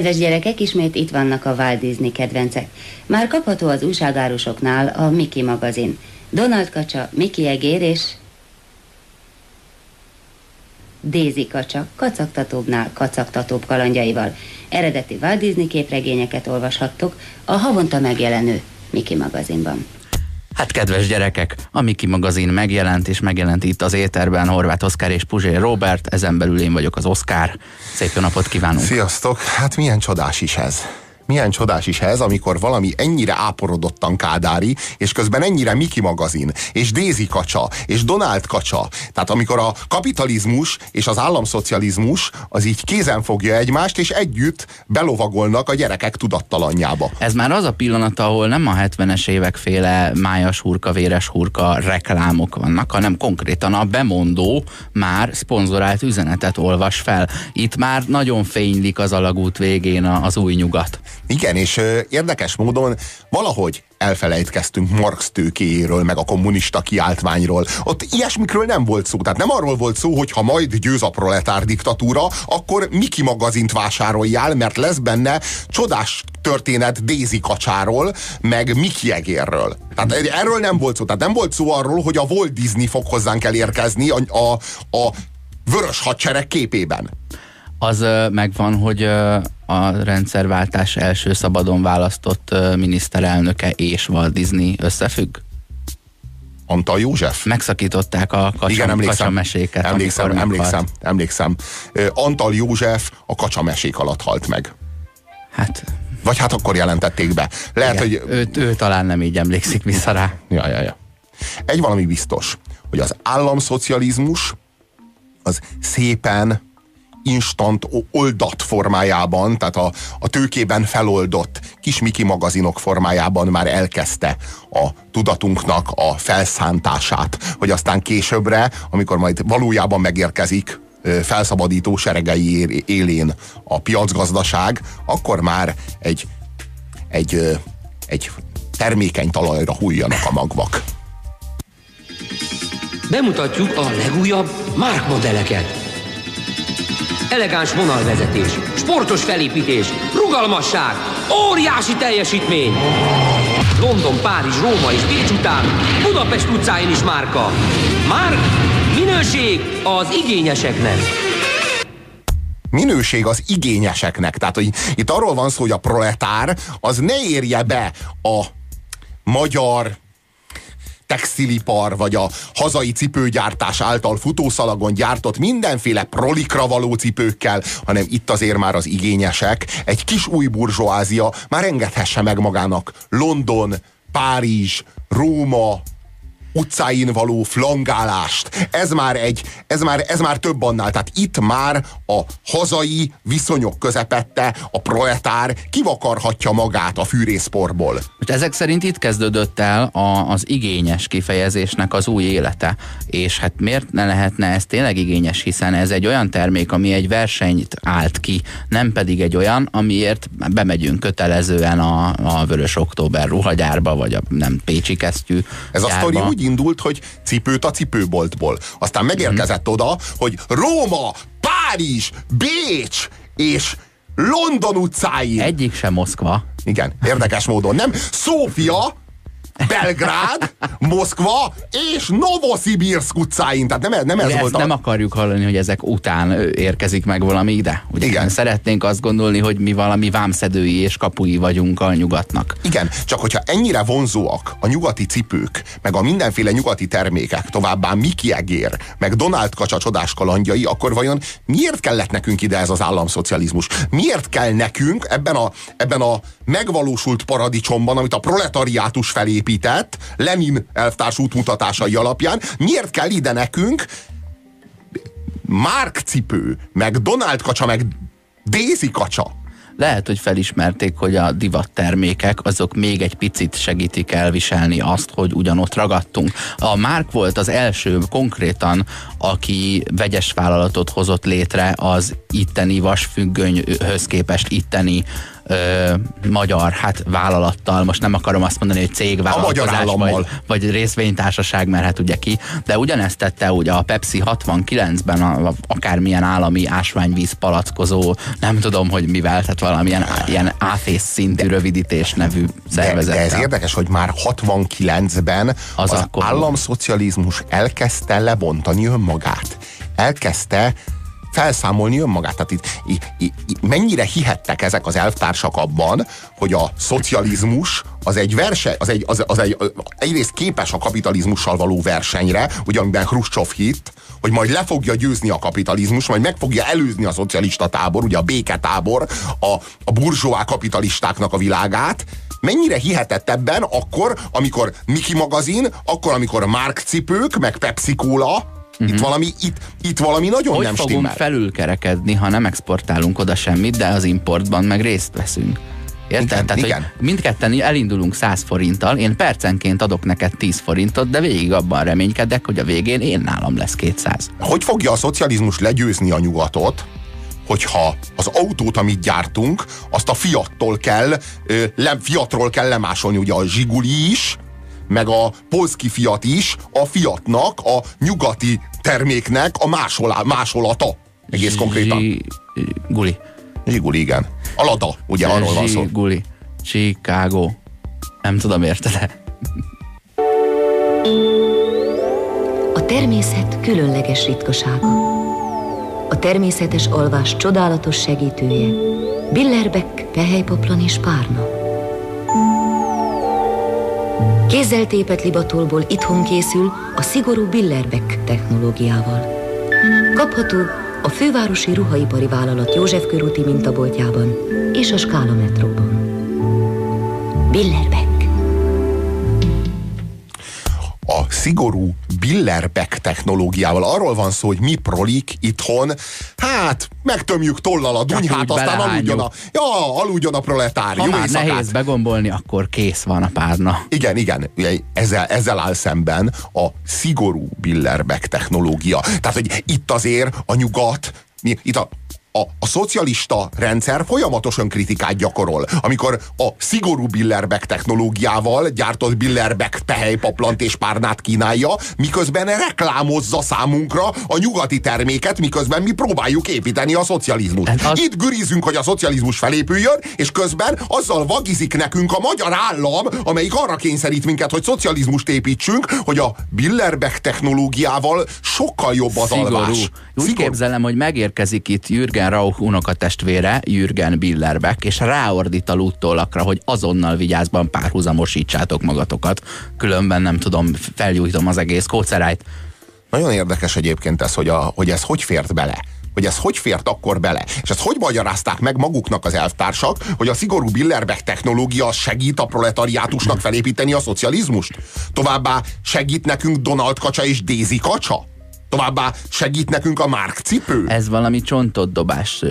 Kedves gyerekek, ismét itt vannak a Walt Disney kedvencek. Már kapható az újságárusoknál a Mickey magazin. Donald Kacsa, Mickey Egér és Daisy Kacsa kacagtatóbbnál kacagtatóbb kalandjaival. Eredeti Walt Disney képregényeket olvashattok a havonta megjelenő Mickey magazinban. Hát kedves gyerekek, a Miki magazin megjelent, és megjelent itt az éterben Horváth Oszkár és Puzsé Robert, ezen belül én vagyok az Oszkár. Szép jó napot kívánunk! Sziasztok! Hát milyen csodás is ez milyen csodás is ez, amikor valami ennyire áporodottan kádári, és közben ennyire Miki magazin, és Dézi kacsa, és Donald kacsa. Tehát amikor a kapitalizmus és az államszocializmus az így kézen fogja egymást, és együtt belovagolnak a gyerekek tudattalanjába. Ez már az a pillanat, ahol nem a 70-es évek féle májas hurka, véres hurka reklámok vannak, hanem konkrétan a bemondó már szponzorált üzenetet olvas fel. Itt már nagyon fénylik az alagút végén az új nyugat. Igen, és ö, érdekes módon valahogy elfelejtkeztünk Marx tőkéjéről, meg a kommunista kiáltványról. Ott ilyesmikről nem volt szó. Tehát nem arról volt szó, hogy ha majd győz a proletár diktatúra, akkor Miki magazint vásároljál, mert lesz benne csodás történet Daisy kacsáról, meg Miki egérről. Tehát erről nem volt szó. Tehát nem volt szó arról, hogy a Walt Disney fog hozzánk elérkezni a, a, a vörös hadsereg képében. Az megvan, hogy a rendszerváltás első szabadon választott miniszterelnöke és Walt Disney összefügg? Antal József? Megszakították a kacsam, Igen, emlékszem, kacsameséket. Emlékszem, emlékszem, emlékszem. Antal József a kacsamesék alatt halt meg. Hát... Vagy hát akkor jelentették be. Lehet, Igen, hogy... Ő, ő talán nem így emlékszik vissza rá. Ja, ja, ja. Egy valami biztos, hogy az államszocializmus az szépen instant oldat formájában, tehát a, a tőkében feloldott kis Miki magazinok formájában már elkezdte a tudatunknak a felszántását, hogy aztán későbbre, amikor majd valójában megérkezik felszabadító seregei élén a piacgazdaság, akkor már egy, egy, egy termékeny talajra hújjanak a magvak. Bemutatjuk a legújabb Mark modelleket elegáns vonalvezetés, sportos felépítés, rugalmasság, óriási teljesítmény. London, Párizs, Róma és Bécs után Budapest utcáin is márka. Márk, minőség az igényeseknek minőség az igényeseknek. Tehát, hogy itt arról van szó, hogy a proletár az ne érje be a magyar textilipar, vagy a hazai cipőgyártás által futószalagon gyártott mindenféle prolikra való cipőkkel, hanem itt azért már az igényesek, egy kis új burzsóázia már engedhesse meg magának London, Párizs, Róma, utcáin való flangálást. Ez már egy, ez már, ez már több annál. Tehát itt már a hazai viszonyok közepette a proletár kivakarhatja magát a fűrészporból. Most ezek szerint itt kezdődött el a, az igényes kifejezésnek az új élete. És hát miért ne lehetne ez tényleg igényes, hiszen ez egy olyan termék, ami egy versenyt állt ki, nem pedig egy olyan, amiért bemegyünk kötelezően a, a Vörös Október ruhagyárba, vagy a nem Pécsi kesztyű Ez gyárba. a sztori úgy indult, hogy cipőt a cipőboltból. Aztán megérkezett mm. oda, hogy Róma, Párizs, Bécs és London utcáin. Egyik sem Moszkva. Igen, érdekes módon. Nem, Szófia, Belgrád, Moszkva és Novosibirsk utcáin. Tehát nem, nem ez volt a... nem akarjuk hallani, hogy ezek után érkezik meg valami ide. Ugye Igen. Szeretnénk azt gondolni, hogy mi valami vámszedői és kapui vagyunk a nyugatnak. Igen, csak hogyha ennyire vonzóak a nyugati cipők, meg a mindenféle nyugati termékek, továbbá Miki Egér, meg Donald Kacsa csodás kalandjai, akkor vajon miért kellett nekünk ide ez az államszocializmus? Miért kell nekünk ebben a, ebben a megvalósult paradicsomban, amit a proletariátus felépít, épített Lenin elvtárs útmutatásai alapján, miért kell ide nekünk Mark cipő, meg Donald kacsa, meg Daisy kacsa? lehet, hogy felismerték, hogy a divat termékek azok még egy picit segítik elviselni azt, hogy ugyanott ragadtunk. A Mark volt az első konkrétan, aki vegyes vállalatot hozott létre az itteni vasfüggönyhöz képest itteni ö, magyar hát vállalattal, most nem akarom azt mondani, hogy cégvállalkozás, vagy, vagy részvénytársaság, mert hát ugye ki, de ugyanezt tette ugye a Pepsi 69-ben a, a, akármilyen állami ásványvíz palackozó, nem tudom, hogy mivel, tehát valamilyen ilyen áfész szintű rövidítés nevű szervezet. De, de ez érdekes, hogy már 69-ben az, az államszocializmus elkezdte lebontani önmagát. Elkezdte felszámolni önmagát. Tehát itt, itt, itt, mennyire hihettek ezek az elvtársak abban, hogy a szocializmus az egy verse, az egy, az, az egy, egyrészt képes a kapitalizmussal való versenyre, ugye amiben Khrushchev hitt, hogy majd le fogja győzni a kapitalizmus, majd meg fogja előzni a szocialista tábor, ugye a béketábor, a, a burzsóá kapitalistáknak a világát, mennyire hihetett ebben akkor, amikor Miki magazin, akkor, amikor Mark cipők, meg Pepsi Cola, Uh-huh. Itt, valami, itt, itt valami nagyon hogy nem fogunk stimmel. felülkerekedni, ha nem exportálunk oda semmit, de az importban meg részt veszünk. Érted? Igen, Tehát, igen. hogy mindketten elindulunk 100 forinttal, én percenként adok neked 10 forintot, de végig abban reménykedek, hogy a végén én nálam lesz 200. Hogy fogja a szocializmus legyőzni a nyugatot, hogyha az autót, amit gyártunk, azt a Fiattól kell, le, Fiatról kell lemásolni, ugye a Zsiguli is, meg a polszki Fiat is a Fiatnak, a nyugati terméknek a másolá, másolata. Egész konkrétan. Guli. Zsiguli, igen. A Lada, ugye arról van szó. Guli. Chicago. Nem tudom, érted A természet különleges ritkasága. A természetes alvás csodálatos segítője. Billerbeck, pehelypoplon és párna. Kézzel tépet libatolból itthon készül a szigorú Billerbeck technológiával. Kapható a fővárosi ruhaipari vállalat József körúti mintaboltjában és a Skála metróban. Billerbeck a szigorú Billerbeck technológiával. Arról van szó, hogy mi prolik itthon, hát megtömjük tollal a dunyhát, aztán aludjon a, ja, aludjon a proletár. Ha Jó már éjszakát. nehéz begombolni, akkor kész van a párna. Igen, igen, ezzel, ezzel áll szemben a szigorú Billerbeck technológia. Tehát, hogy itt azért a nyugat, itt a, a, a szocialista rendszer folyamatosan kritikát gyakorol, amikor a szigorú Billerbeck technológiával gyártott Billerbeck tehelypaplant és párnát kínálja, miközben reklámozza számunkra a nyugati terméket, miközben mi próbáljuk építeni a szocializmust. Hát az... Itt gürizünk, hogy a szocializmus felépüljön, és közben azzal vagizik nekünk a magyar állam, amelyik arra kényszerít minket, hogy szocializmust építsünk, hogy a Billerbeck technológiával sokkal jobb az Szigorú. alvás. Úgy Szigorú. képzelem, hogy megérkezik itt Jürgen Jürgen Rauch unokatestvére, Jürgen Billerbeck, és ráordít a luttólakra, hogy azonnal vigyázban párhuzamosítsátok magatokat, különben nem tudom, felgyújtom az egész kócerájt. Nagyon érdekes egyébként ez, hogy, a, hogy ez hogy fért bele hogy ez hogy fért akkor bele. És ezt hogy magyarázták meg maguknak az elvtársak, hogy a szigorú Billerbeck technológia segít a proletariátusnak felépíteni a szocializmust? Továbbá segít nekünk Donald Kacsa és Daisy Kacsa? Továbbá segít nekünk a Márk cipő? Ez valami csontot dobás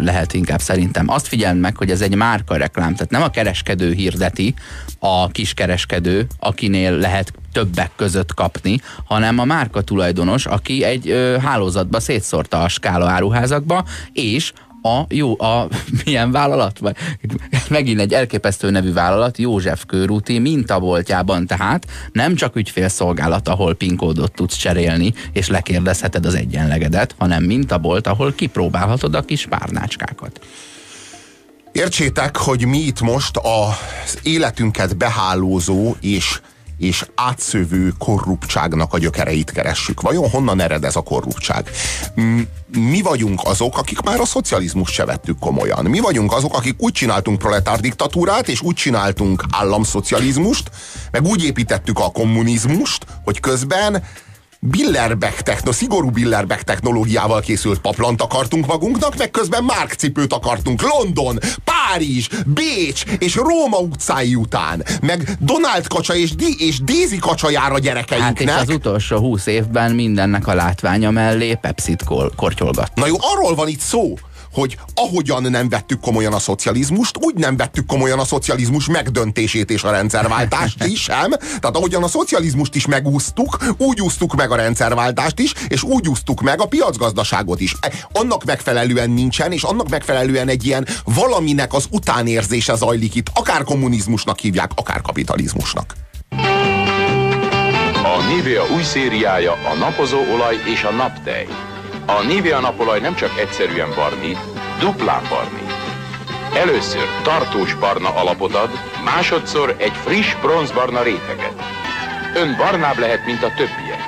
lehet inkább szerintem. Azt figyeld meg, hogy ez egy márka reklám, tehát nem a kereskedő hirdeti, a kiskereskedő, akinél lehet többek között kapni, hanem a márka tulajdonos, aki egy ö, hálózatba szétszórta a skála áruházakba, és a jó, a milyen vállalat? Megint egy elképesztő nevű vállalat, József Körúti mintaboltjában tehát nem csak ügyfélszolgálat, ahol pinkódot tudsz cserélni, és lekérdezheted az egyenlegedet, hanem mintabolt, ahol kipróbálhatod a kis párnácskákat. Értsétek, hogy mi itt most az életünket behálózó és és átszövő korruptságnak a gyökereit keressük. Vajon honnan ered ez a korruptság? Mi vagyunk azok, akik már a szocializmus se vettük komolyan. Mi vagyunk azok, akik úgy csináltunk proletár diktatúrát, és úgy csináltunk államszocializmust, meg úgy építettük a kommunizmust, hogy közben Billerbeck techno, szigorú Billerbeck technológiával készült paplant akartunk magunknak, meg közben Mark cipőt akartunk London, Párizs, Bécs és Róma utcái után, meg Donald kacsa és, Di- és Daisy kacsa jár a gyerekeinknek. Hát és az utolsó húsz évben mindennek a látványa mellé Pepsi-t kor- kortyolgat. Na jó, arról van itt szó, hogy ahogyan nem vettük komolyan a szocializmust, úgy nem vettük komolyan a szocializmus megdöntését és a rendszerváltást is sem. Tehát ahogyan a szocializmust is megúsztuk, úgy úsztuk meg a rendszerváltást is, és úgy úsztuk meg a piacgazdaságot is. E, annak megfelelően nincsen, és annak megfelelően egy ilyen valaminek az utánérzése zajlik itt, akár kommunizmusnak hívják, akár kapitalizmusnak. A Nivea új szériája a napozó olaj és a naptej. A Nivea napolaj nem csak egyszerűen barnít, duplán barnít. Először tartós barna alapot ad, másodszor egy friss bronzbarna réteget. Ön barnább lehet, mint a többiek.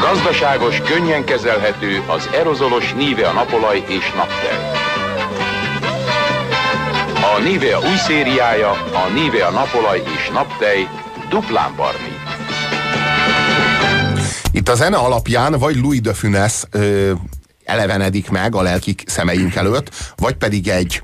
Gazdaságos, könnyen kezelhető az erozolos Nivea napolaj és naptej. A Nivea új szériája, a Nivea napolaj és naptej duplán barnít. Itt a zene alapján vagy Louis de Funès elevenedik meg a lelki szemeink előtt, vagy pedig egy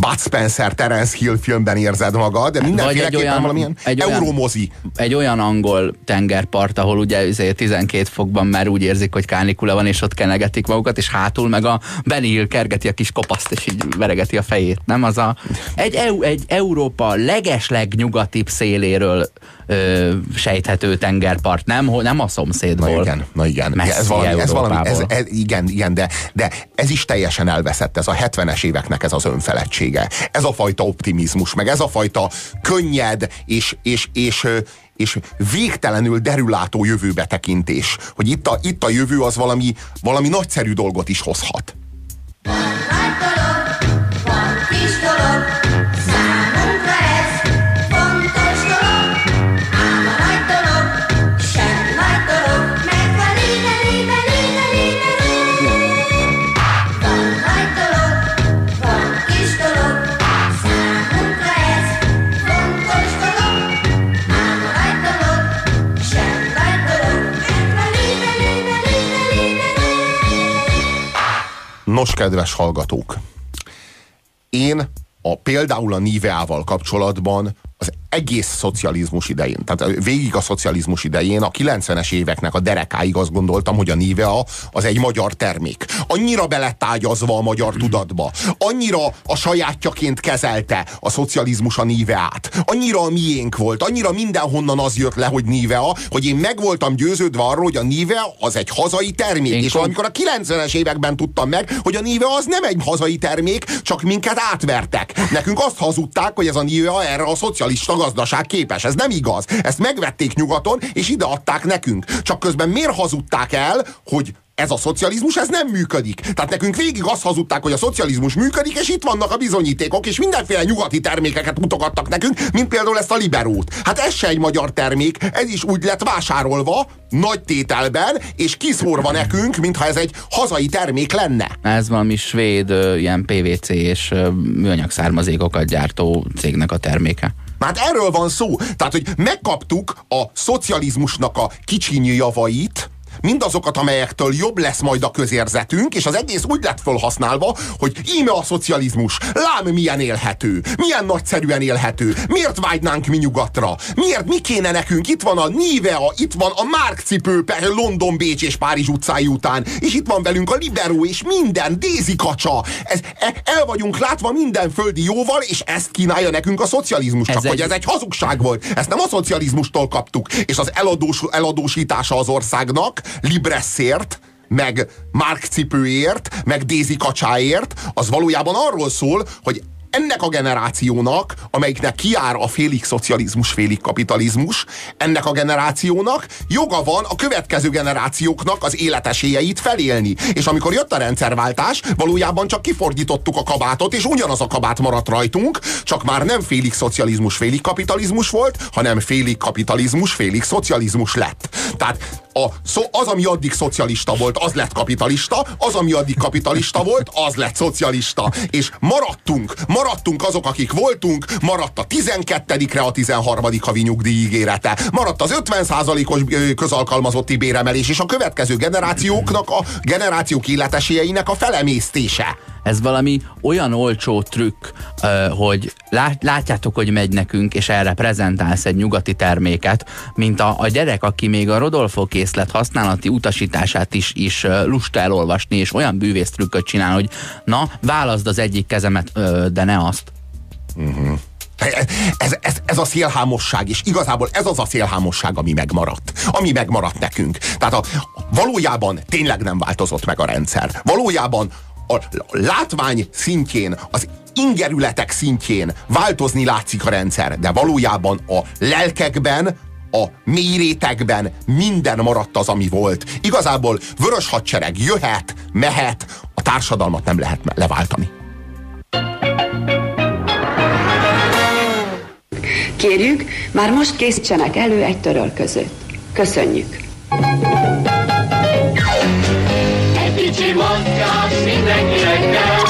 Bud Spencer, Terence Hill filmben érzed magad, de mindenféleképpen olyan, valamilyen egy euromozi. Olyan, egy olyan angol tengerpart, ahol ugye 12 fokban már úgy érzik, hogy kánikula van, és ott kenegetik magukat, és hátul meg a Benny Hill kergeti a kis kopaszt, és így veregeti a fejét. Nem az a... Egy, egy Európa legesleg nyugatibb széléről ö, sejthető tengerpart, nem, nem a szomszédból. Na igen, na igen. Ez valami, ez valami ez, ez, igen, igen de, de ez is teljesen elveszett, ez a 70-es éveknek ez az önfeledtsége. Ez a fajta optimizmus, meg ez a fajta könnyed és, és, és, és végtelenül derülátó jövőbetekintés, hogy itt a, itt a jövő az valami, valami nagyszerű dolgot is hozhat. Nos, kedves hallgatók, én a, például a Niveával kapcsolatban egész szocializmus idején, tehát végig a szocializmus idején, a 90-es éveknek a derekáig azt gondoltam, hogy a Nivea az egy magyar termék. Annyira belettágyazva a magyar tudatba, annyira a sajátjaként kezelte a szocializmus a Niveát, annyira a miénk volt, annyira mindenhonnan az jött le, hogy Nivea, hogy én meg voltam győződve arról, hogy a Nivea az egy hazai termék. Én és kom- amikor a 90-es években tudtam meg, hogy a Nivea az nem egy hazai termék, csak minket átvertek. Nekünk azt hazudták, hogy ez a Nivea erre a szocialista gazdaság képes. Ez nem igaz. Ezt megvették nyugaton, és ide adták nekünk. Csak közben miért hazudták el, hogy ez a szocializmus, ez nem működik. Tehát nekünk végig azt hazudták, hogy a szocializmus működik, és itt vannak a bizonyítékok, és mindenféle nyugati termékeket mutogattak nekünk, mint például ezt a liberót. Hát ez se egy magyar termék, ez is úgy lett vásárolva, nagy tételben, és kiszórva nekünk, mintha ez egy hazai termék lenne. Ez valami svéd, ilyen PVC és műanyag származékokat gyártó cégnek a terméke. Hát erről van szó. Tehát, hogy megkaptuk a szocializmusnak a kicsiny javait, mindazokat, amelyektől jobb lesz majd a közérzetünk, és az egész úgy lett felhasználva, hogy íme a szocializmus, lám milyen élhető, milyen nagyszerűen élhető, miért vágynánk mi nyugatra, miért, mi kéne nekünk, itt van a Nivea, itt van a Márk cipő, London, Bécs és Párizs utcái után, és itt van velünk a Libero és minden, Dézi kacsa, ez, e, el vagyunk látva minden földi jóval, és ezt kínálja nekünk a szocializmus, csak ez hogy egy... ez egy hazugság volt, ezt nem a szocializmustól kaptuk, és az eladós, eladósítása az országnak, Libreszért, meg Mark cipőért, meg Daisy kacsáért, az valójában arról szól, hogy ennek a generációnak, amelyiknek kiár a félig szocializmus, félig kapitalizmus, ennek a generációnak joga van a következő generációknak az életesélyeit felélni. És amikor jött a rendszerváltás, valójában csak kifordítottuk a kabátot, és ugyanaz a kabát maradt rajtunk, csak már nem félig szocializmus, félig kapitalizmus volt, hanem félig kapitalizmus, félig szocializmus lett. Tehát a, szó, az, ami addig szocialista volt, az lett kapitalista, az, ami addig kapitalista volt, az lett szocialista. És maradtunk, maradtunk azok, akik voltunk, maradt a 12-re a 13. havi nyugdíj ígérete, maradt az 50%-os közalkalmazotti béremelés, és a következő generációknak, a generációk életesélyeinek a felemésztése. Ez valami olyan olcsó trükk, hogy látjátok, hogy megy nekünk, és erre prezentálsz egy nyugati terméket, mint a, a gyerek, aki még a Rodolfo készlet használati utasítását is, is lusta elolvasni, és olyan bűvésztrükköt csinál, hogy na, válaszd az egyik kezemet, de ne azt. Uh-huh. Ez, ez, ez a szélhámosság, és igazából ez az a szélhámosság, ami megmaradt. Ami megmaradt nekünk. Tehát a, valójában tényleg nem változott meg a rendszer. Valójában a látvány szintjén, az ingerületek szintjén változni látszik a rendszer, de valójában a lelkekben, a mérétekben minden maradt az, ami volt. Igazából vörös hadsereg jöhet, mehet, a társadalmat nem lehet leváltani. Kérjük, már most készítsenek elő egy törölközőt. Köszönjük! Mozgás mindenkinek kell,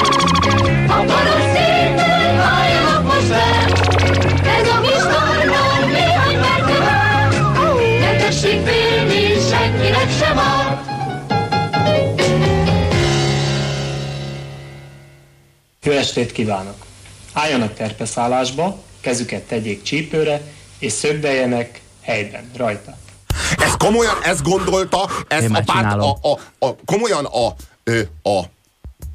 a karosszékből halljanak most le. Ez a kis tornán néhány percet ne tessék félni, senkinek sem ad. Jó estét kívánok! Álljanak terpeszállásba, kezüket tegyék csípőre, és szögdeljenek helyben, rajta. Ez komolyan, ezt gondolta, ez a párt, a, a, a, komolyan a, a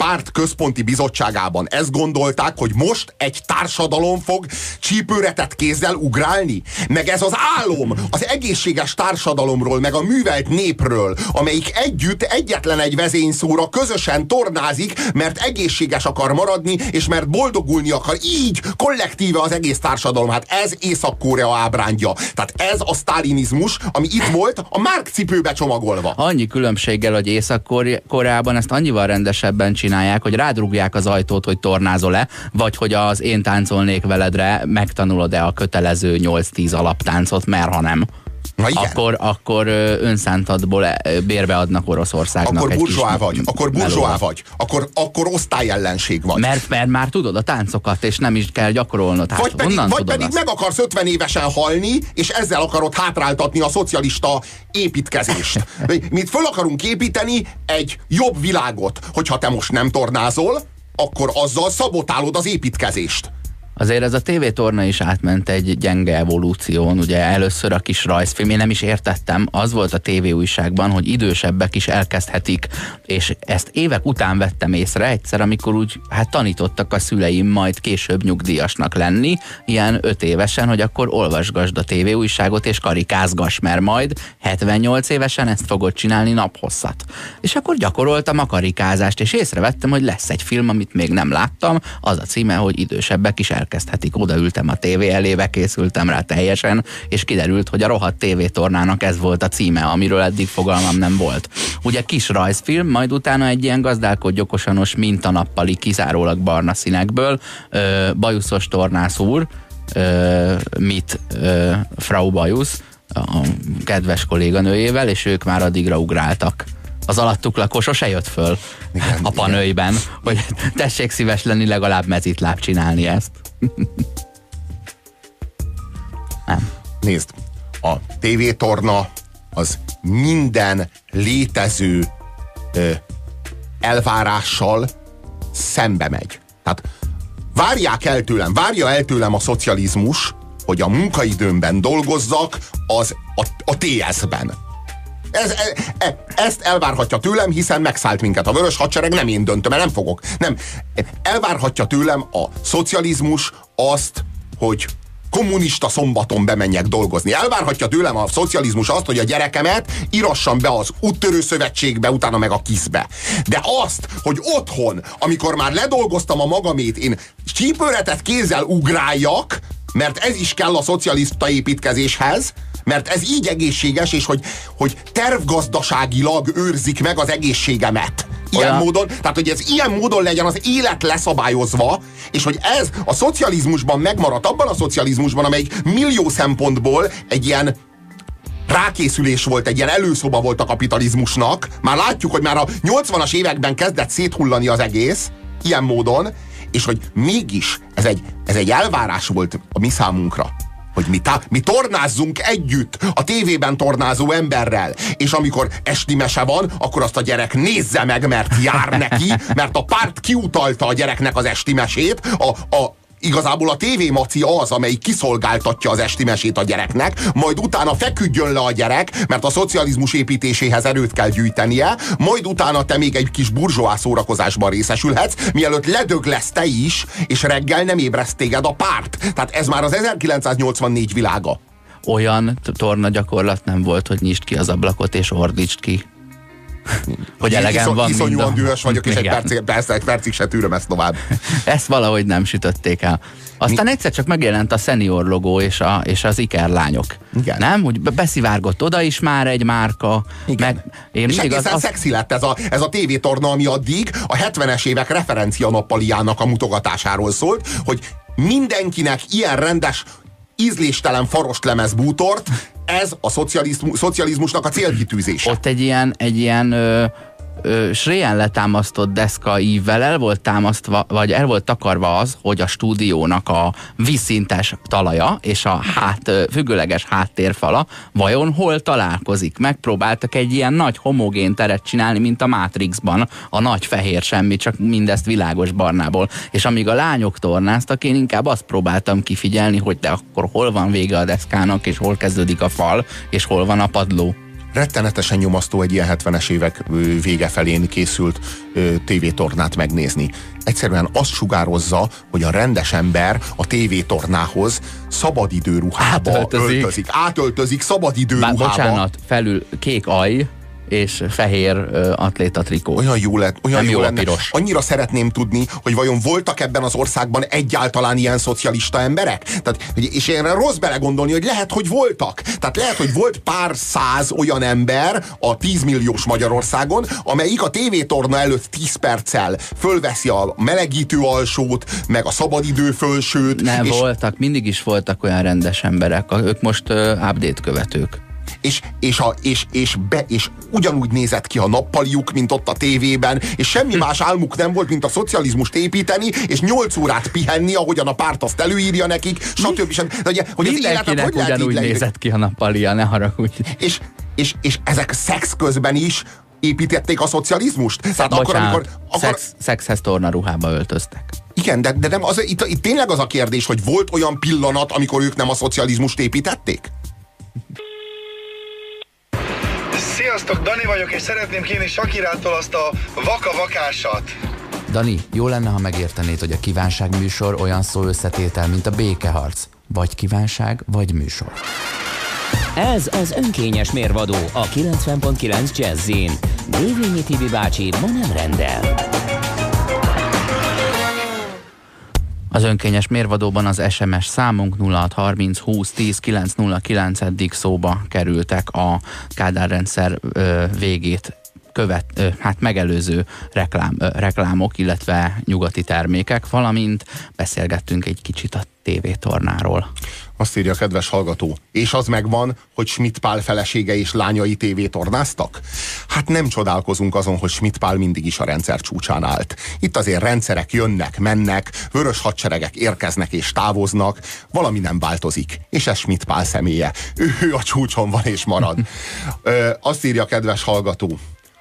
párt központi bizottságában ezt gondolták, hogy most egy társadalom fog csípőretett kézzel ugrálni? Meg ez az álom az egészséges társadalomról, meg a művelt népről, amelyik együtt egyetlen egy vezényszóra közösen tornázik, mert egészséges akar maradni, és mert boldogulni akar. Így kollektíve az egész társadalom. Hát ez Észak-Korea ábrándja. Tehát ez a sztálinizmus, ami itt volt, a Márk cipőbe csomagolva. Annyi különbséggel, hogy Észak-Koreában ezt annyival rendesebben csinál csinálják, hogy rádrugják az ajtót, hogy tornázol-e, vagy hogy az én táncolnék veledre megtanulod-e a kötelező 8-10 alaptáncot, mert ha nem. Na igen. Akkor, akkor önszántadból bérbe adnak Oroszországnak Akkor burzsóá vagy, akkor burzsóá vagy, akkor, akkor osztályellenség vagy. Mert, mert már tudod a táncokat, és nem is kell gyakorolnod. Hát vagy pedig, vagy pedig meg akarsz 50 évesen halni, és ezzel akarod hátráltatni a szocialista építkezést. Mit föl akarunk építeni egy jobb világot, hogyha te most nem tornázol, akkor azzal szabotálod az építkezést. Azért ez a tévétorna is átment egy gyenge evolúción, ugye először a kis rajzfilm, én nem is értettem, az volt a tévéújságban, hogy idősebbek is elkezdhetik, és ezt évek után vettem észre egyszer, amikor úgy hát tanítottak a szüleim majd később nyugdíjasnak lenni, ilyen öt évesen, hogy akkor olvasgasd a tévéújságot és karikázgass, mert majd 78 évesen ezt fogod csinálni naphosszat. És akkor gyakoroltam a karikázást, és észrevettem, hogy lesz egy film, amit még nem láttam, az a címe, hogy idősebbek is el elkezdhetik. Odaültem a tévé elébe, készültem rá teljesen, és kiderült, hogy a rohadt tévétornának ez volt a címe, amiről eddig fogalmam nem volt. Ugye kis rajzfilm, majd utána egy ilyen gazdálkodj okosanos mintanappali kizárólag barna színekből, ö, bajuszos tornász úr, ö, mit ö, Frau Bajusz, a kedves kolléganőjével, és ők már addigra ugráltak az alattuk lakó sose jött föl igen, a panőiben, igen. hogy tessék szíves lenni legalább mezitláb csinálni ezt. Nem. Nézd, a tévétorna az minden létező ö, elvárással szembe megy. Tehát várják el tőlem, várja el tőlem a szocializmus, hogy a munkaidőmben dolgozzak az a, a TS-ben ez, e, e, ezt elvárhatja tőlem, hiszen megszállt minket a vörös hadsereg, nem én döntöm, mert nem fogok. Nem. Elvárhatja tőlem a szocializmus azt, hogy kommunista szombaton bemenjek dolgozni. Elvárhatja tőlem a szocializmus azt, hogy a gyerekemet írassam be az úttörő szövetségbe, utána meg a kiszbe. De azt, hogy otthon, amikor már ledolgoztam a magamét, én csípőretet kézzel ugráljak, mert ez is kell a szocialista építkezéshez, mert ez így egészséges, és hogy, hogy tervgazdaságilag őrzik meg az egészségemet. Ilyen Olyan. módon, tehát hogy ez ilyen módon legyen az élet leszabályozva, és hogy ez a szocializmusban megmaradt, abban a szocializmusban, amelyik millió szempontból egy ilyen rákészülés volt, egy ilyen előszoba volt a kapitalizmusnak. Már látjuk, hogy már a 80-as években kezdett széthullani az egész, ilyen módon, és hogy mégis ez egy, ez egy elvárás volt a mi számunkra hogy mi, tá- mi tornázzunk együtt a tévében tornázó emberrel, és amikor esti mese van, akkor azt a gyerek nézze meg, mert jár neki, mert a párt kiutalta a gyereknek az esti mesét, a, a, igazából a TV maci az, amelyik kiszolgáltatja az esti mesét a gyereknek, majd utána feküdjön le a gyerek, mert a szocializmus építéséhez erőt kell gyűjtenie, majd utána te még egy kis burzsóá szórakozásban részesülhetsz, mielőtt ledög lesz te is, és reggel nem ébreszt téged a párt. Tehát ez már az 1984 világa. Olyan torna gyakorlat nem volt, hogy nyisd ki az ablakot és ordítsd ki. Hogy elegem Iszony, van Iszonyúan mind a... dühös vagyok, és egy, Igen. percig, persze, egy percig se tűröm ezt tovább. Ezt valahogy nem sütötték el. Aztán Mi? egyszer csak megjelent a senior logó és, a, és az Iker lányok. Igen. Nem? Úgy be- beszivárgott oda is már egy márka. Igen. Meg én És egészen az, az, szexi lett ez a, ez a tévétorna, ami addig a 70-es évek referencia nappaliának a mutogatásáról szólt, hogy mindenkinek ilyen rendes, ízléstelen farostlemez bútort, ez a szocializmus, szocializmusnak a célkitűzése. ott egy ilyen, egy ilyen ö, ö, sréjen letámasztott deszka ívvel el volt támasztva, vagy el volt takarva az, hogy a stúdiónak a vízszintes talaja és a hát, ö, függőleges háttérfala vajon hol találkozik. Megpróbáltak egy ilyen nagy homogén teret csinálni, mint a Matrixban, a nagy fehér semmi, csak mindezt világos barnából. És amíg a lányok tornáztak, én inkább azt próbáltam kifigyelni, hogy de akkor hol van vége a deszkának, és hol kezdődik a fal, és hol van a padló. Rettenetesen nyomasztó egy ilyen 70-es évek vége felén készült tévétornát megnézni. Egyszerűen azt sugározza, hogy a rendes ember a tévétornához szabadidő ruhába Átöltözik. öltözik. Átöltözik szabadidő Bár bocsánat, felül kék aj és fehér atléta trikó. Olyan jó lett, olyan Nem jó, jó lenne. piros. Annyira szeretném tudni, hogy vajon voltak ebben az országban egyáltalán ilyen szocialista emberek? Tehát, és én rossz belegondolni, hogy lehet, hogy voltak. Tehát lehet, hogy volt pár száz olyan ember a 10 milliós Magyarországon, amelyik a tévétorna előtt 10 perccel fölveszi a melegítő alsót, meg a szabadidő fölsőt, Nem és, voltak, mindig is voltak olyan rendes emberek. Ők most uh, update követők. És, és, a, és, és, be, és ugyanúgy nézett ki a nappaliuk, mint ott a tévében, és semmi más álmuk nem volt, mint a szocializmust építeni, és 8 órát pihenni, ahogyan a párt azt előírja nekik, stb. stb. De ugye, hogy az életet Mindenkinek hogy lehet így ugyanúgy nézett ki a nappalia, ne haragudj. És, és, és ezek szex közben is építették a szocializmust? Tehát akkor, amikor... Akkor, szex, szexhez torna ruhába öltöztek. igen, de, de nem, az, itt, itt tényleg az a kérdés, hogy volt olyan pillanat, amikor ők nem a szocializmust építették? Sziasztok, Dani vagyok, és szeretném kérni Sakirától azt a vaka vakásat. Dani, jó lenne, ha megértenéd, hogy a kívánság műsor olyan szó összetétel, mint a békeharc. Vagy kívánság, vagy műsor. Ez az önkényes mérvadó a 90.9 Jazzin. Dévényi Tibi bácsi ma nem rendel. Az önkényes mérvadóban az SMS számunk 0630 20 10 909 eddig szóba kerültek a Kádár rendszer végét követ, hát megelőző reklám, reklámok, illetve nyugati termékek, valamint beszélgettünk egy kicsit a tévétornáról. Azt írja a kedves hallgató. És az megvan, hogy Schmidt Pál felesége és lányai tévétornáztak? Hát nem csodálkozunk azon, hogy Schmidt Pál mindig is a rendszer csúcsán állt. Itt azért rendszerek jönnek, mennek, vörös hadseregek érkeznek és távoznak, valami nem változik. És ez Schmidt Pál személye. Ő, ő a csúcson van és marad. Ö, azt írja a kedves hallgató.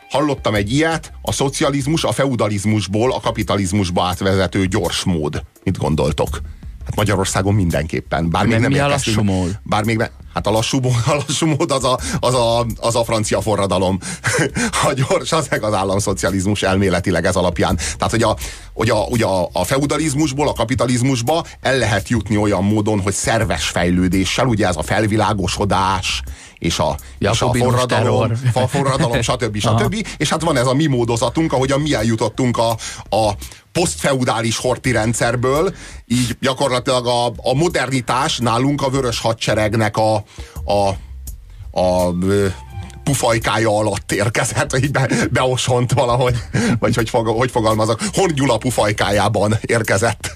Hallottam egy ilyet, a szocializmus a feudalizmusból a kapitalizmusba átvezető gyors mód. Mit gondoltok? Hát Magyarországon mindenképpen. Bár még Nem, nem mi a lassú mód? Bár még ne, hát a lassú, mód, a lassú mód az a, az, a, az a francia forradalom. a gyors az meg az államszocializmus elméletileg ez alapján. Tehát, hogy a, hogy a, hogy a, a feudalizmusból a kapitalizmusba el lehet jutni olyan módon, hogy szerves fejlődéssel, ugye ez a felvilágosodás, és a, és a Jakobinus forradalom, terror. a forradalom, stb. Stb. És hát van ez a mi módozatunk, ahogyan mi eljutottunk a, a posztfeudális horti rendszerből, így gyakorlatilag a, a modernitás nálunk a vörös hadseregnek a, a, a pufajkája alatt érkezett, hogy így be, beosont valahogy, vagy hogy, fog, hogy fogalmazok, Horn Gyula pufajkájában érkezett.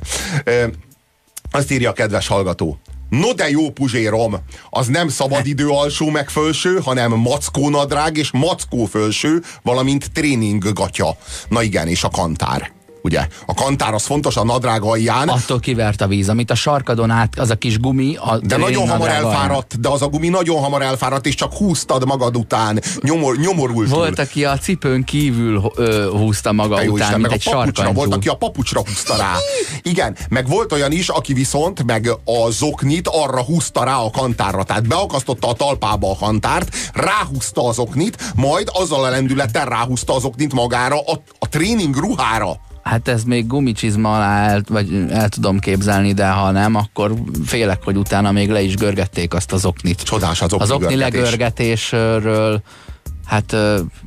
Azt írja a kedves hallgató. No de jó puzsérom, az nem szabadidő alsó meg fölső, hanem mackó nadrág és mackó fölső, valamint tréning gatya. Na igen, és a kantár. Ugye? A kantár az fontos a nadrág alján. Attól kivert a víz, amit a sarkadon át, az a kis gumi, a De nagyon hamar elfáradt, de az a gumi nagyon hamar elfáradt, és csak húztad magad után, nyomor, nyomorult. Volt, aki a cipőn kívül ö, húzta maga jó után, Isten, mint meg egy a papucsra, sarkantyú. volt, aki a papucsra húzta rá. Igen, meg volt olyan is, aki viszont meg a zoknit arra húzta rá a kantárra. Tehát beakasztotta a talpába a kantárt, ráhúzta az oknit, majd azzal a lendülettel ráhúzta az oknit magára, a, a tréning ruhára. Hát ez még gumicsizma alá el, vagy el tudom képzelni, de ha nem, akkor félek, hogy utána még le is görgették azt az oknit. Csodás az okni Az okni görgetés. legörgetésről, hát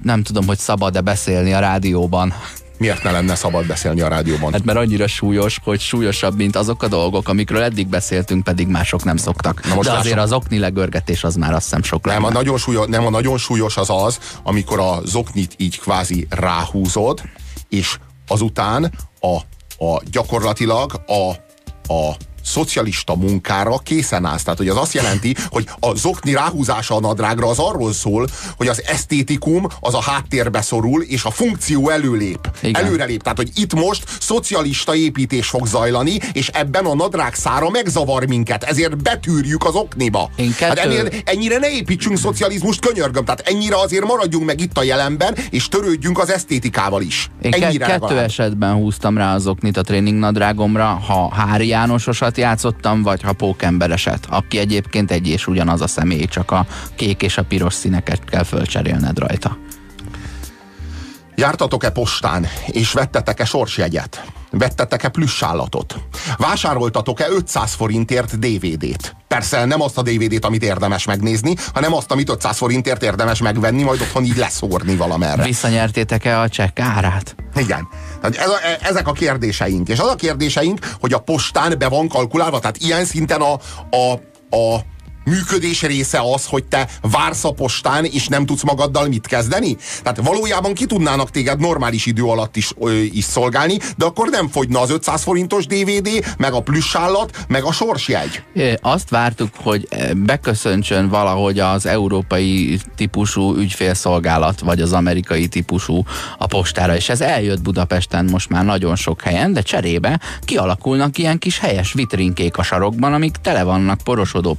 nem tudom, hogy szabad-e beszélni a rádióban. Miért ne lenne szabad beszélni a rádióban? Hát mert annyira súlyos, hogy súlyosabb, mint azok a dolgok, amikről eddig beszéltünk, pedig mások nem szoktak. Na most De azért lássuk. az okni legörgetés az már azt hiszem sok Nem a, lenne. nagyon súlyos, nem a nagyon súlyos az az, amikor a zoknit így kvázi ráhúzod, és azután a, a gyakorlatilag a, a szocialista munkára készen állsz. Tehát, hogy az azt jelenti, hogy a zokni ráhúzása a nadrágra az arról szól, hogy az esztétikum az a háttérbe szorul, és a funkció előlép. Igen. Előrelép. Tehát, hogy itt most szocialista építés fog zajlani, és ebben a nadrág szára megzavar minket. Ezért betűrjük az okniba. Én Hát kettő- ennél, ennyire ne építsünk szocializmust, könyörgöm. Tehát ennyire azért maradjunk meg itt a jelenben, és törődjünk az esztétikával is. Én ennyire kettő legalább. esetben húztam rá az oknit a tréningnadrágomra, ha Hári Jánososat játszottam, vagy ha pókembereset, aki egyébként egy és ugyanaz a személy, csak a kék és a piros színeket kell fölcserélned rajta. Jártatok-e postán, és vettetek-e sorsjegyet? Vettetek-e plüssállatot? Vásároltatok-e 500 forintért DVD-t? Persze nem azt a DVD-t, amit érdemes megnézni, hanem azt, amit 500 forintért érdemes megvenni, majd otthon így leszórni valamerre. Visszanyertétek-e a csekk árát? Igen. Ez a, e- ezek a kérdéseink. És az a kérdéseink, hogy a postán be van kalkulálva, tehát ilyen szinten a, a, a működés része az, hogy te vársz a postán, és nem tudsz magaddal mit kezdeni? Tehát valójában ki tudnának téged normális idő alatt is, ö, is szolgálni, de akkor nem fogyna az 500 forintos DVD, meg a plüssállat, meg a sorsjegy. Azt vártuk, hogy beköszöntsön valahogy az európai típusú ügyfélszolgálat, vagy az amerikai típusú a postára, és ez eljött Budapesten most már nagyon sok helyen, de cserébe kialakulnak ilyen kis helyes vitrinkék a sarokban, amik tele vannak porosodó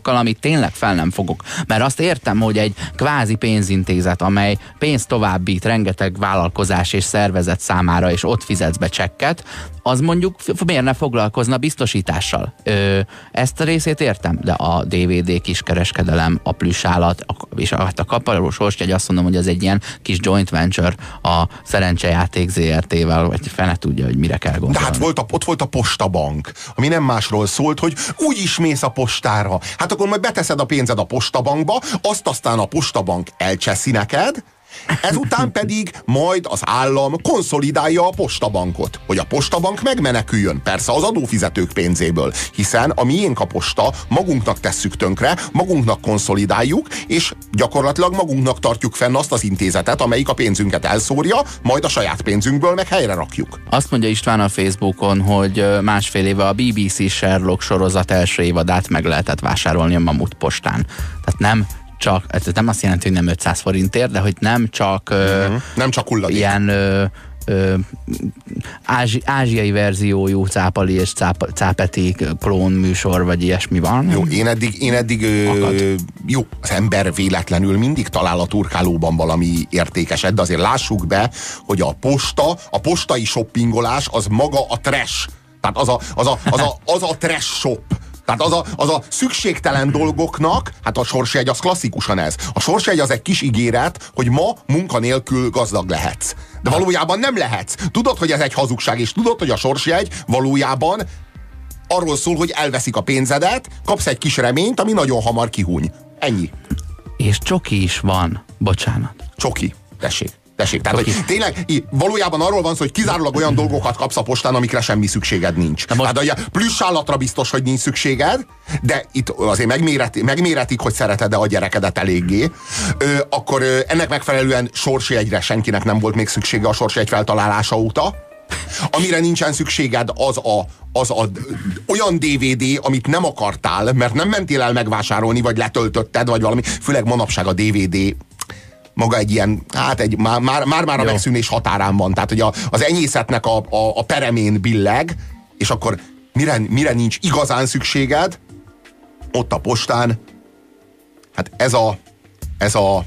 plüsállatokkal, amit tényleg fel nem fogok. Mert azt értem, hogy egy kvázi pénzintézet, amely pénzt továbbít rengeteg vállalkozás és szervezet számára, és ott fizetsz be csekket, az mondjuk miért ne foglalkozna biztosítással? Ö, ezt a részét értem, de a DVD kiskereskedelem, a plüsállat, a, és a, hát a kaparós sorstjegy azt mondom, hogy az egy ilyen kis joint venture a szerencsejáték ZRT-vel, vagy fene tudja, hogy mire kell De gondolni. hát volt a, ott volt a postabank, ami nem másról szólt, hogy úgy is mész a postára. Hát akkor majd beteszed a pénzed a postabankba, azt aztán a postabank elcseszi neked, ezután pedig majd az állam konszolidálja a postabankot, hogy a postabank megmeneküljön, persze az adófizetők pénzéből, hiszen a miénk a posta, magunknak tesszük tönkre, magunknak konszolidáljuk, és gyakorlatilag magunknak tartjuk fenn azt az intézetet, amelyik a pénzünket elszórja, majd a saját pénzünkből meg helyre rakjuk. Azt mondja István a Facebookon, hogy másfél éve a BBC Sherlock sorozat első évadát meg lehetett vásárolni a Mamut postán. Tehát nem csak, ez nem azt jelenti, hogy nem 500 forintért, de hogy nem csak uh-huh. nem csak hulladék. ilyen ö, ö, ázsi, ázsiai verziójú cápali és cáp, cápeti klón műsor, vagy ilyesmi van. Jó, én eddig, én eddig ö, jó, az ember véletlenül mindig talál a turkálóban valami értékeset, de azért lássuk be, hogy a posta, a postai shoppingolás az maga a trash. Tehát az a, az a, az a, az a trash shop. Tehát az a, az a szükségtelen dolgoknak, hát a sorsjegy az klasszikusan ez. A sorsjegy az egy kis ígéret, hogy ma munkanélkül gazdag lehetsz. De valójában nem lehetsz. Tudod, hogy ez egy hazugság, és tudod, hogy a sorsjegy valójában arról szól, hogy elveszik a pénzedet, kapsz egy kis reményt, ami nagyon hamar kihúny. Ennyi. És csoki is van, bocsánat. Csoki. Tessék. Tessék. Tehát, hogy tényleg valójában arról van szó, hogy kizárólag olyan dolgokat kapsz a postán, amikre semmi szükséged nincs. most... Tehát ugye plüssállatra biztos, hogy nincs szükséged, de itt azért megméreti, megméretik, hogy szereted-e a gyerekedet eléggé. Ö, akkor ö, ennek megfelelően sorsjegyre senkinek nem volt még szüksége a sorsjegy feltalálása óta. Amire nincsen szükséged, az a, az a olyan DVD, amit nem akartál, mert nem mentél el megvásárolni, vagy letöltötted, vagy valami. Főleg manapság a DVD maga egy ilyen, hát egy, már, már, már, már a megszűnés határán van. Tehát, hogy a, az enyészetnek a, a, a peremén billeg, és akkor mire, mire nincs igazán szükséged, ott a postán, hát ez a, ez a,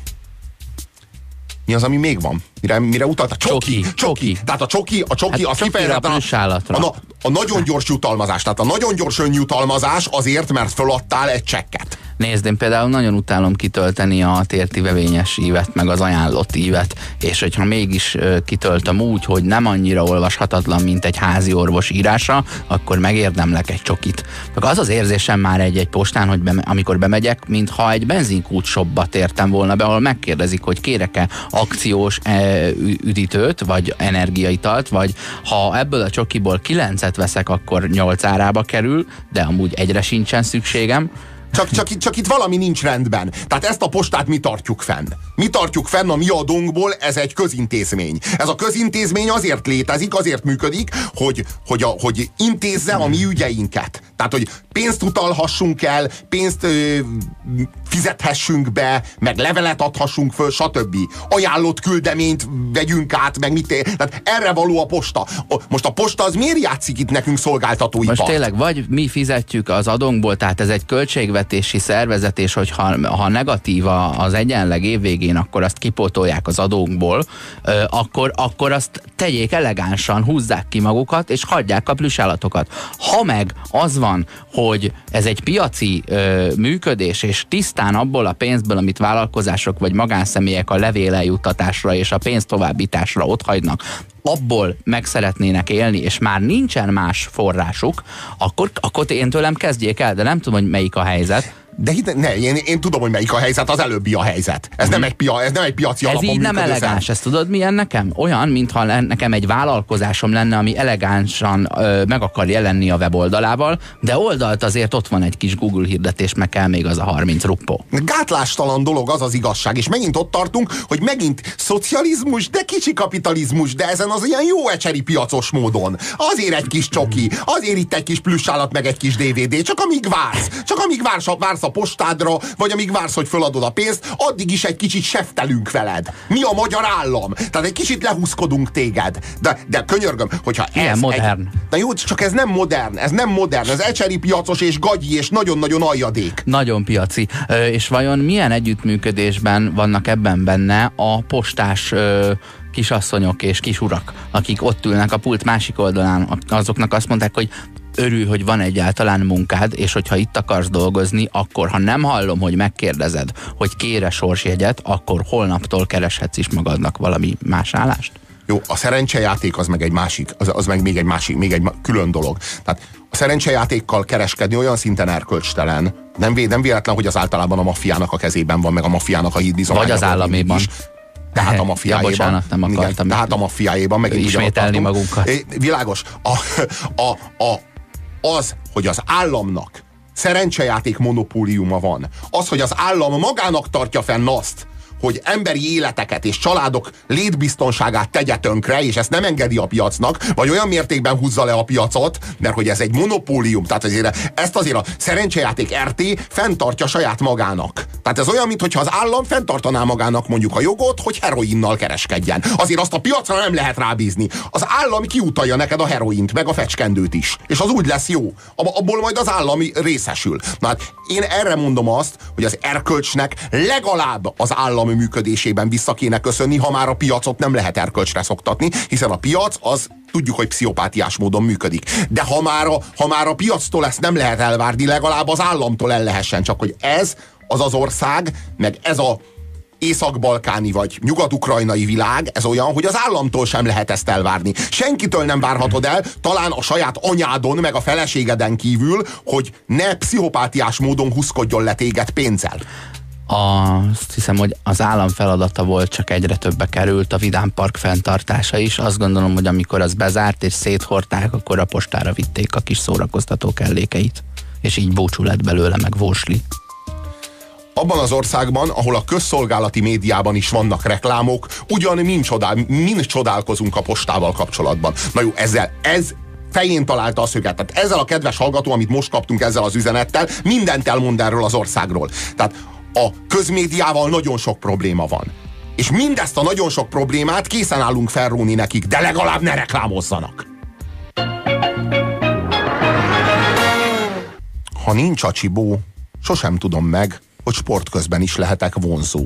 mi az, ami még van? Mire, mire utalt? A csoki, csoki. csoki. Tehát a csoki, a csoki, Hát az kifejezetten a, a, na- a nagyon gyors jutalmazás. Tehát a nagyon gyors önjutalmazás azért, mert föladtál egy csekket. Nézd, én például nagyon utálom kitölteni a térti vevényes ívet, meg az ajánlott ívet, és hogyha mégis kitöltöm úgy, hogy nem annyira olvashatatlan, mint egy házi orvos írása, akkor megérdemlek egy csokit. Meg az az érzésem már egy-egy postán, hogy beme, amikor bemegyek, mintha egy benzinkútshopba tértem volna be, ahol megkérdezik, hogy kérek-e akciós e, üdítőt, vagy energiaitalt, vagy ha ebből a csokiból kilencet veszek, akkor nyolc árába kerül, de amúgy egyre sincsen szükségem, Csak, csak, csak itt valami nincs rendben. Tehát ezt a postát mi tartjuk fenn. Mi tartjuk fenn a mi adónkból, ez egy közintézmény. Ez a közintézmény azért létezik, azért működik, hogy, hogy, a, hogy intézze a mi ügyeinket. Tehát, hogy pénzt utalhassunk el, pénzt ö, fizethessünk be, meg levelet adhassunk föl, stb. Ajánlott küldeményt vegyünk át, meg mit ér. Tehát erre való a posta. Most a posta az miért játszik itt nekünk szolgáltatói Most part? tényleg, vagy mi fizetjük az adónkból, tehát ez egy költségvetési szervezet, és hogyha ha negatív a- az egyenleg évvégén, akkor azt kipótolják az adónkból, akkor, akkor azt tegyék elegánsan, húzzák ki magukat, és hagyják a plüsállatokat. Ha meg az van, hogy ez egy piaci ö, működés, és tisztán abból a pénzből, amit vállalkozások vagy magánszemélyek a levéleljuttatásra és a pénz továbbításra otthagynak, abból meg szeretnének élni, és már nincsen más forrásuk, akkor, akkor én tőlem kezdjék el, de nem tudom, hogy melyik a helyzet. De hit, ne, én, én tudom, hogy melyik a helyzet, az előbbi a helyzet. Ez, nem, egy pia, ez nem egy piaci Ez így nem elegáns, ezt tudod milyen nekem? Olyan, mintha le- nekem egy vállalkozásom lenne, ami elegánsan ö, meg akar jelenni a weboldalával, de oldalt azért ott van egy kis Google hirdetés, meg kell még az a 30 ruppó. Gátlástalan dolog az az igazság, és megint ott tartunk, hogy megint szocializmus, de kicsi kapitalizmus, de ezen az ilyen jó ecseri piacos módon. Azért egy kis csoki, azért itt egy kis plüssállat, meg egy kis DVD, csak amíg vársz, csak amíg vársz, vársz a postádra, vagy amíg vársz, hogy föladod a pénzt, addig is egy kicsit seftelünk veled. Mi a magyar állam? Tehát egy kicsit lehúzkodunk téged. De, de könyörgöm, hogyha Ilyen ez modern. Egy, na jó, csak ez nem modern, ez nem modern, ez ecseri piacos és gagyi és nagyon-nagyon aljadék. Nagyon piaci. Ö, és vajon milyen együttműködésben vannak ebben benne a postás ö, kisasszonyok és kisurak, akik ott ülnek a pult másik oldalán, azoknak azt mondták, hogy örül, hogy van egyáltalán munkád, és hogyha itt akarsz dolgozni, akkor ha nem hallom, hogy megkérdezed, hogy kére sorsjegyet, akkor holnaptól kereshetsz is magadnak valami más állást? Jó, a szerencsejáték az meg egy másik, az, az meg még egy másik, még egy külön dolog. Tehát a szerencsejátékkal kereskedni olyan szinten erkölcstelen, nem, vé, nem véletlen, hogy az általában a maffiának a kezében van, meg a maffiának a hídbizománya. Vagy az államéban. Tehát a maffiájában. Ja, bocsánat, nem akartam Igen, tehát a maffiájában meg ismételni magunkat. Világos. A, a, a, az, hogy az államnak szerencsejáték monopóliuma van, az, hogy az állam magának tartja fenn azt, hogy emberi életeket és családok létbiztonságát tegye tönkre, és ezt nem engedi a piacnak, vagy olyan mértékben húzza le a piacot, mert hogy ez egy monopólium, tehát azért ezt azért a szerencsejáték RT fenntartja saját magának. Tehát ez olyan, mintha az állam fenntartaná magának mondjuk a jogot, hogy heroinnal kereskedjen. Azért azt a piacra nem lehet rábízni. Az állam kiutalja neked a heroint, meg a fecskendőt is. És az úgy lesz jó. Ab- Abból majd az állami részesül. Na hát én erre mondom azt, hogy az erkölcsnek legalább az állami működésében vissza kéne köszönni, ha már a piacot nem lehet erkölcsre szoktatni, hiszen a piac az tudjuk, hogy pszichopátiás módon működik. De ha már, a, ha már a piactól ezt nem lehet elvárni, legalább az államtól el lehessen. Csak hogy ez az az ország, meg ez a észak-balkáni vagy nyugat-ukrajnai világ, ez olyan, hogy az államtól sem lehet ezt elvárni. Senkitől nem várhatod el, talán a saját anyádon, meg a feleségeden kívül, hogy ne pszichopátiás módon huszkodjon le téged pénzzel. Azt hiszem, hogy az állam feladata volt, csak egyre többe került a Vidám Park fenntartása is. Azt gondolom, hogy amikor az bezárt és széthorták, akkor a postára vitték a kis szórakoztató kellékeit. És így búcsú lett belőle, meg vósli. abban az országban, ahol a közszolgálati médiában is vannak reklámok, ugyan mind, csodál, mind csodálkozunk a postával kapcsolatban. Na jó, ezzel, ez fején találta a szöget. Tehát ezzel a kedves hallgató, amit most kaptunk ezzel az üzenettel, mindent elmond erről az országról. Tehát a közmédiával nagyon sok probléma van. És mindezt a nagyon sok problémát készen állunk felróni nekik, de legalább ne reklámozzanak. Ha nincs a csibó, sosem tudom meg, hogy sport közben is lehetek vonzó.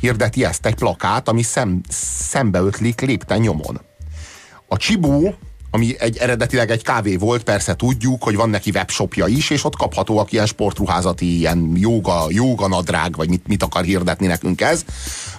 Hirdeti ezt egy plakát, ami szem, szembeötlik lépten nyomon. A csibó ami egy eredetileg egy kávé volt, persze tudjuk, hogy van neki webshopja is, és ott kaphatóak ilyen sportruházati, ilyen jóga, jóga nadrág, vagy mit, mit akar hirdetni nekünk ez.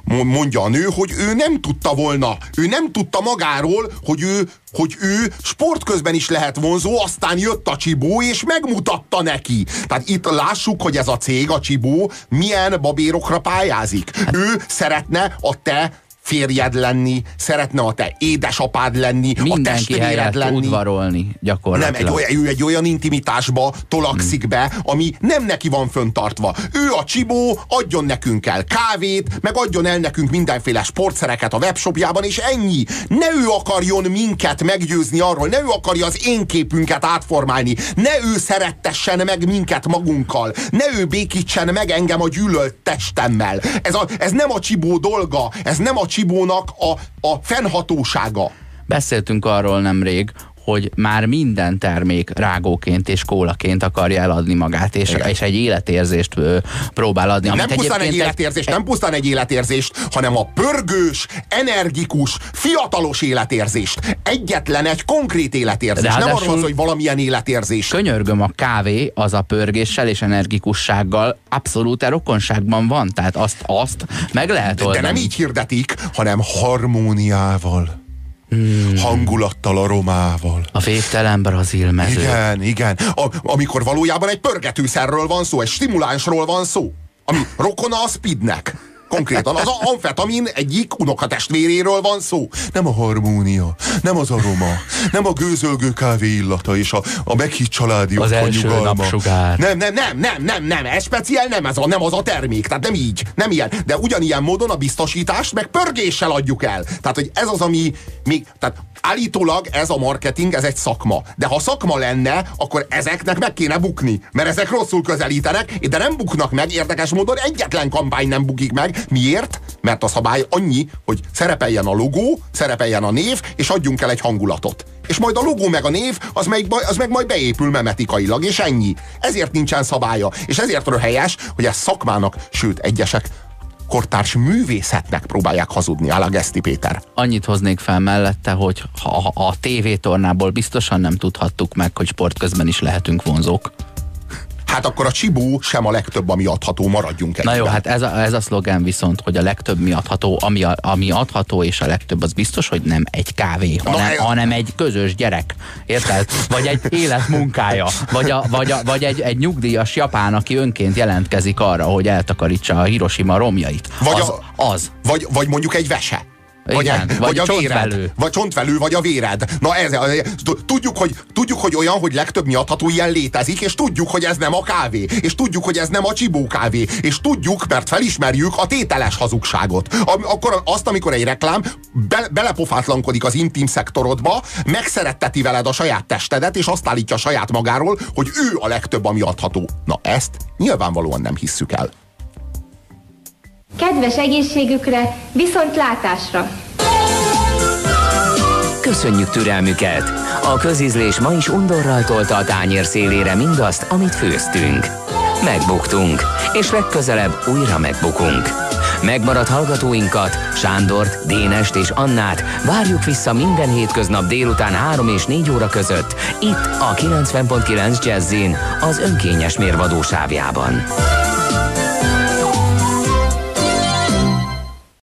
Mondja a nő, hogy ő nem tudta volna, ő nem tudta magáról, hogy ő, hogy ő sport közben is lehet vonzó, aztán jött a Csibó, és megmutatta neki. Tehát itt lássuk, hogy ez a cég, a Csibó, milyen babérokra pályázik. Ő szeretne a te férjed lenni, szeretne a te édesapád lenni, Mindenki a testvéred lenni. udvarolni gyakorlatilag. Nem, egy olyan, ő egy olyan intimitásba tolakszik be, ami nem neki van föntartva. Ő a csibó, adjon nekünk el kávét, meg adjon el nekünk mindenféle sportszereket a webshopjában, és ennyi. Ne ő akarjon minket meggyőzni arról, ne ő akarja az én képünket átformálni, ne ő szerettessen meg minket magunkkal, ne ő békítsen meg engem a gyűlölt testemmel. Ez, a, ez nem a csibó dolga, ez nem a Csibónak a, a fennhatósága. Beszéltünk arról nemrég, hogy már minden termék rágóként és kólaként akarja eladni magát, és, és egy életérzést ö, próbál adni. Nem pusztán egy életérzést, egy... nem pusztán egy életérzést, hanem a pörgős, energikus, fiatalos életérzést. Egyetlen egy konkrét életérzés. nem arról az, hogy valamilyen életérzés. Könyörgöm, a kávé az a pörgéssel és energikussággal abszolút rokonságban van, tehát azt, azt meg lehet oldani. De, de nem így hirdetik, hanem harmóniával hmm. hangulattal, aromával. A végtelen brazil mező. Igen, igen. A, amikor valójában egy pörgetőszerről van szó, egy stimulánsról van szó, ami rokona a speednek. Konkrétan az amfetamin egyik unokatestvéréről van szó. Nem a harmónia, nem az aroma, nem a gőzölgő kávé illata és a, a meghitt családi Az első nyugalma. napsugár. Nem, nem, nem, nem, nem, nem, ez speciál nem, ez a, nem az a termék, tehát nem így, nem ilyen. De ugyanilyen módon a biztosítást meg pörgéssel adjuk el. Tehát, hogy ez az, ami még, tehát állítólag ez a marketing, ez egy szakma. De ha szakma lenne, akkor ezeknek meg kéne bukni. Mert ezek rosszul közelítenek, de nem buknak meg, érdekes módon egyetlen kampány nem bukik meg. Miért? Mert a szabály annyi, hogy szerepeljen a logó, szerepeljen a név, és adjunk el egy hangulatot. És majd a logó meg a név, az meg, az meg majd beépül memetikailag, és ennyi. Ezért nincsen szabálya. És ezért helyes, hogy ez szakmának, sőt egyesek kortárs művészetnek próbálják hazudni, áll a Geszti Péter. Annyit hoznék fel mellette, hogy ha a tévétornából biztosan nem tudhattuk meg, hogy sport közben is lehetünk vonzók hát akkor a csibó sem a legtöbb, ami adható, maradjunk egy. Na jó, hát ez a, ez a szlogen viszont, hogy a legtöbb mi adható, ami, a, ami adható és a legtöbb, az biztos, hogy nem egy kávé, hanem, Na, hanem egy közös gyerek. Érted? Vagy egy életmunkája. Vagy, a, vagy, a, vagy egy, egy nyugdíjas japán, aki önként jelentkezik arra, hogy eltakarítsa a Hiroshima romjait. Vagy az. A, az. Vagy, vagy mondjuk egy vese. Vagy, Igen, vagy, vagy a csontvelő. Véred, vagy csontvelő, vagy a véred. Na ez, tudjuk hogy, tudjuk, hogy olyan, hogy legtöbb miadható ilyen létezik, és tudjuk, hogy ez nem a kávé, és tudjuk, hogy ez nem a csibó kávé, és tudjuk, mert felismerjük a tételes hazugságot. Akkor azt, amikor egy reklám be, belepofátlankodik az intim szektorodba, megszeretteti veled a saját testedet, és azt állítja saját magáról, hogy ő a legtöbb, ami adható. Na ezt nyilvánvalóan nem hisszük el. Kedves egészségükre, viszont látásra! Köszönjük türelmüket! A közizlés ma is undorral tolta a tányér szélére mindazt, amit főztünk. Megbuktunk, és legközelebb újra megbukunk. Megmaradt hallgatóinkat, Sándort, Dénest és Annát várjuk vissza minden hétköznap délután 3 és 4 óra között, itt a 90.9 Jazzin, az önkényes mérvadósávjában.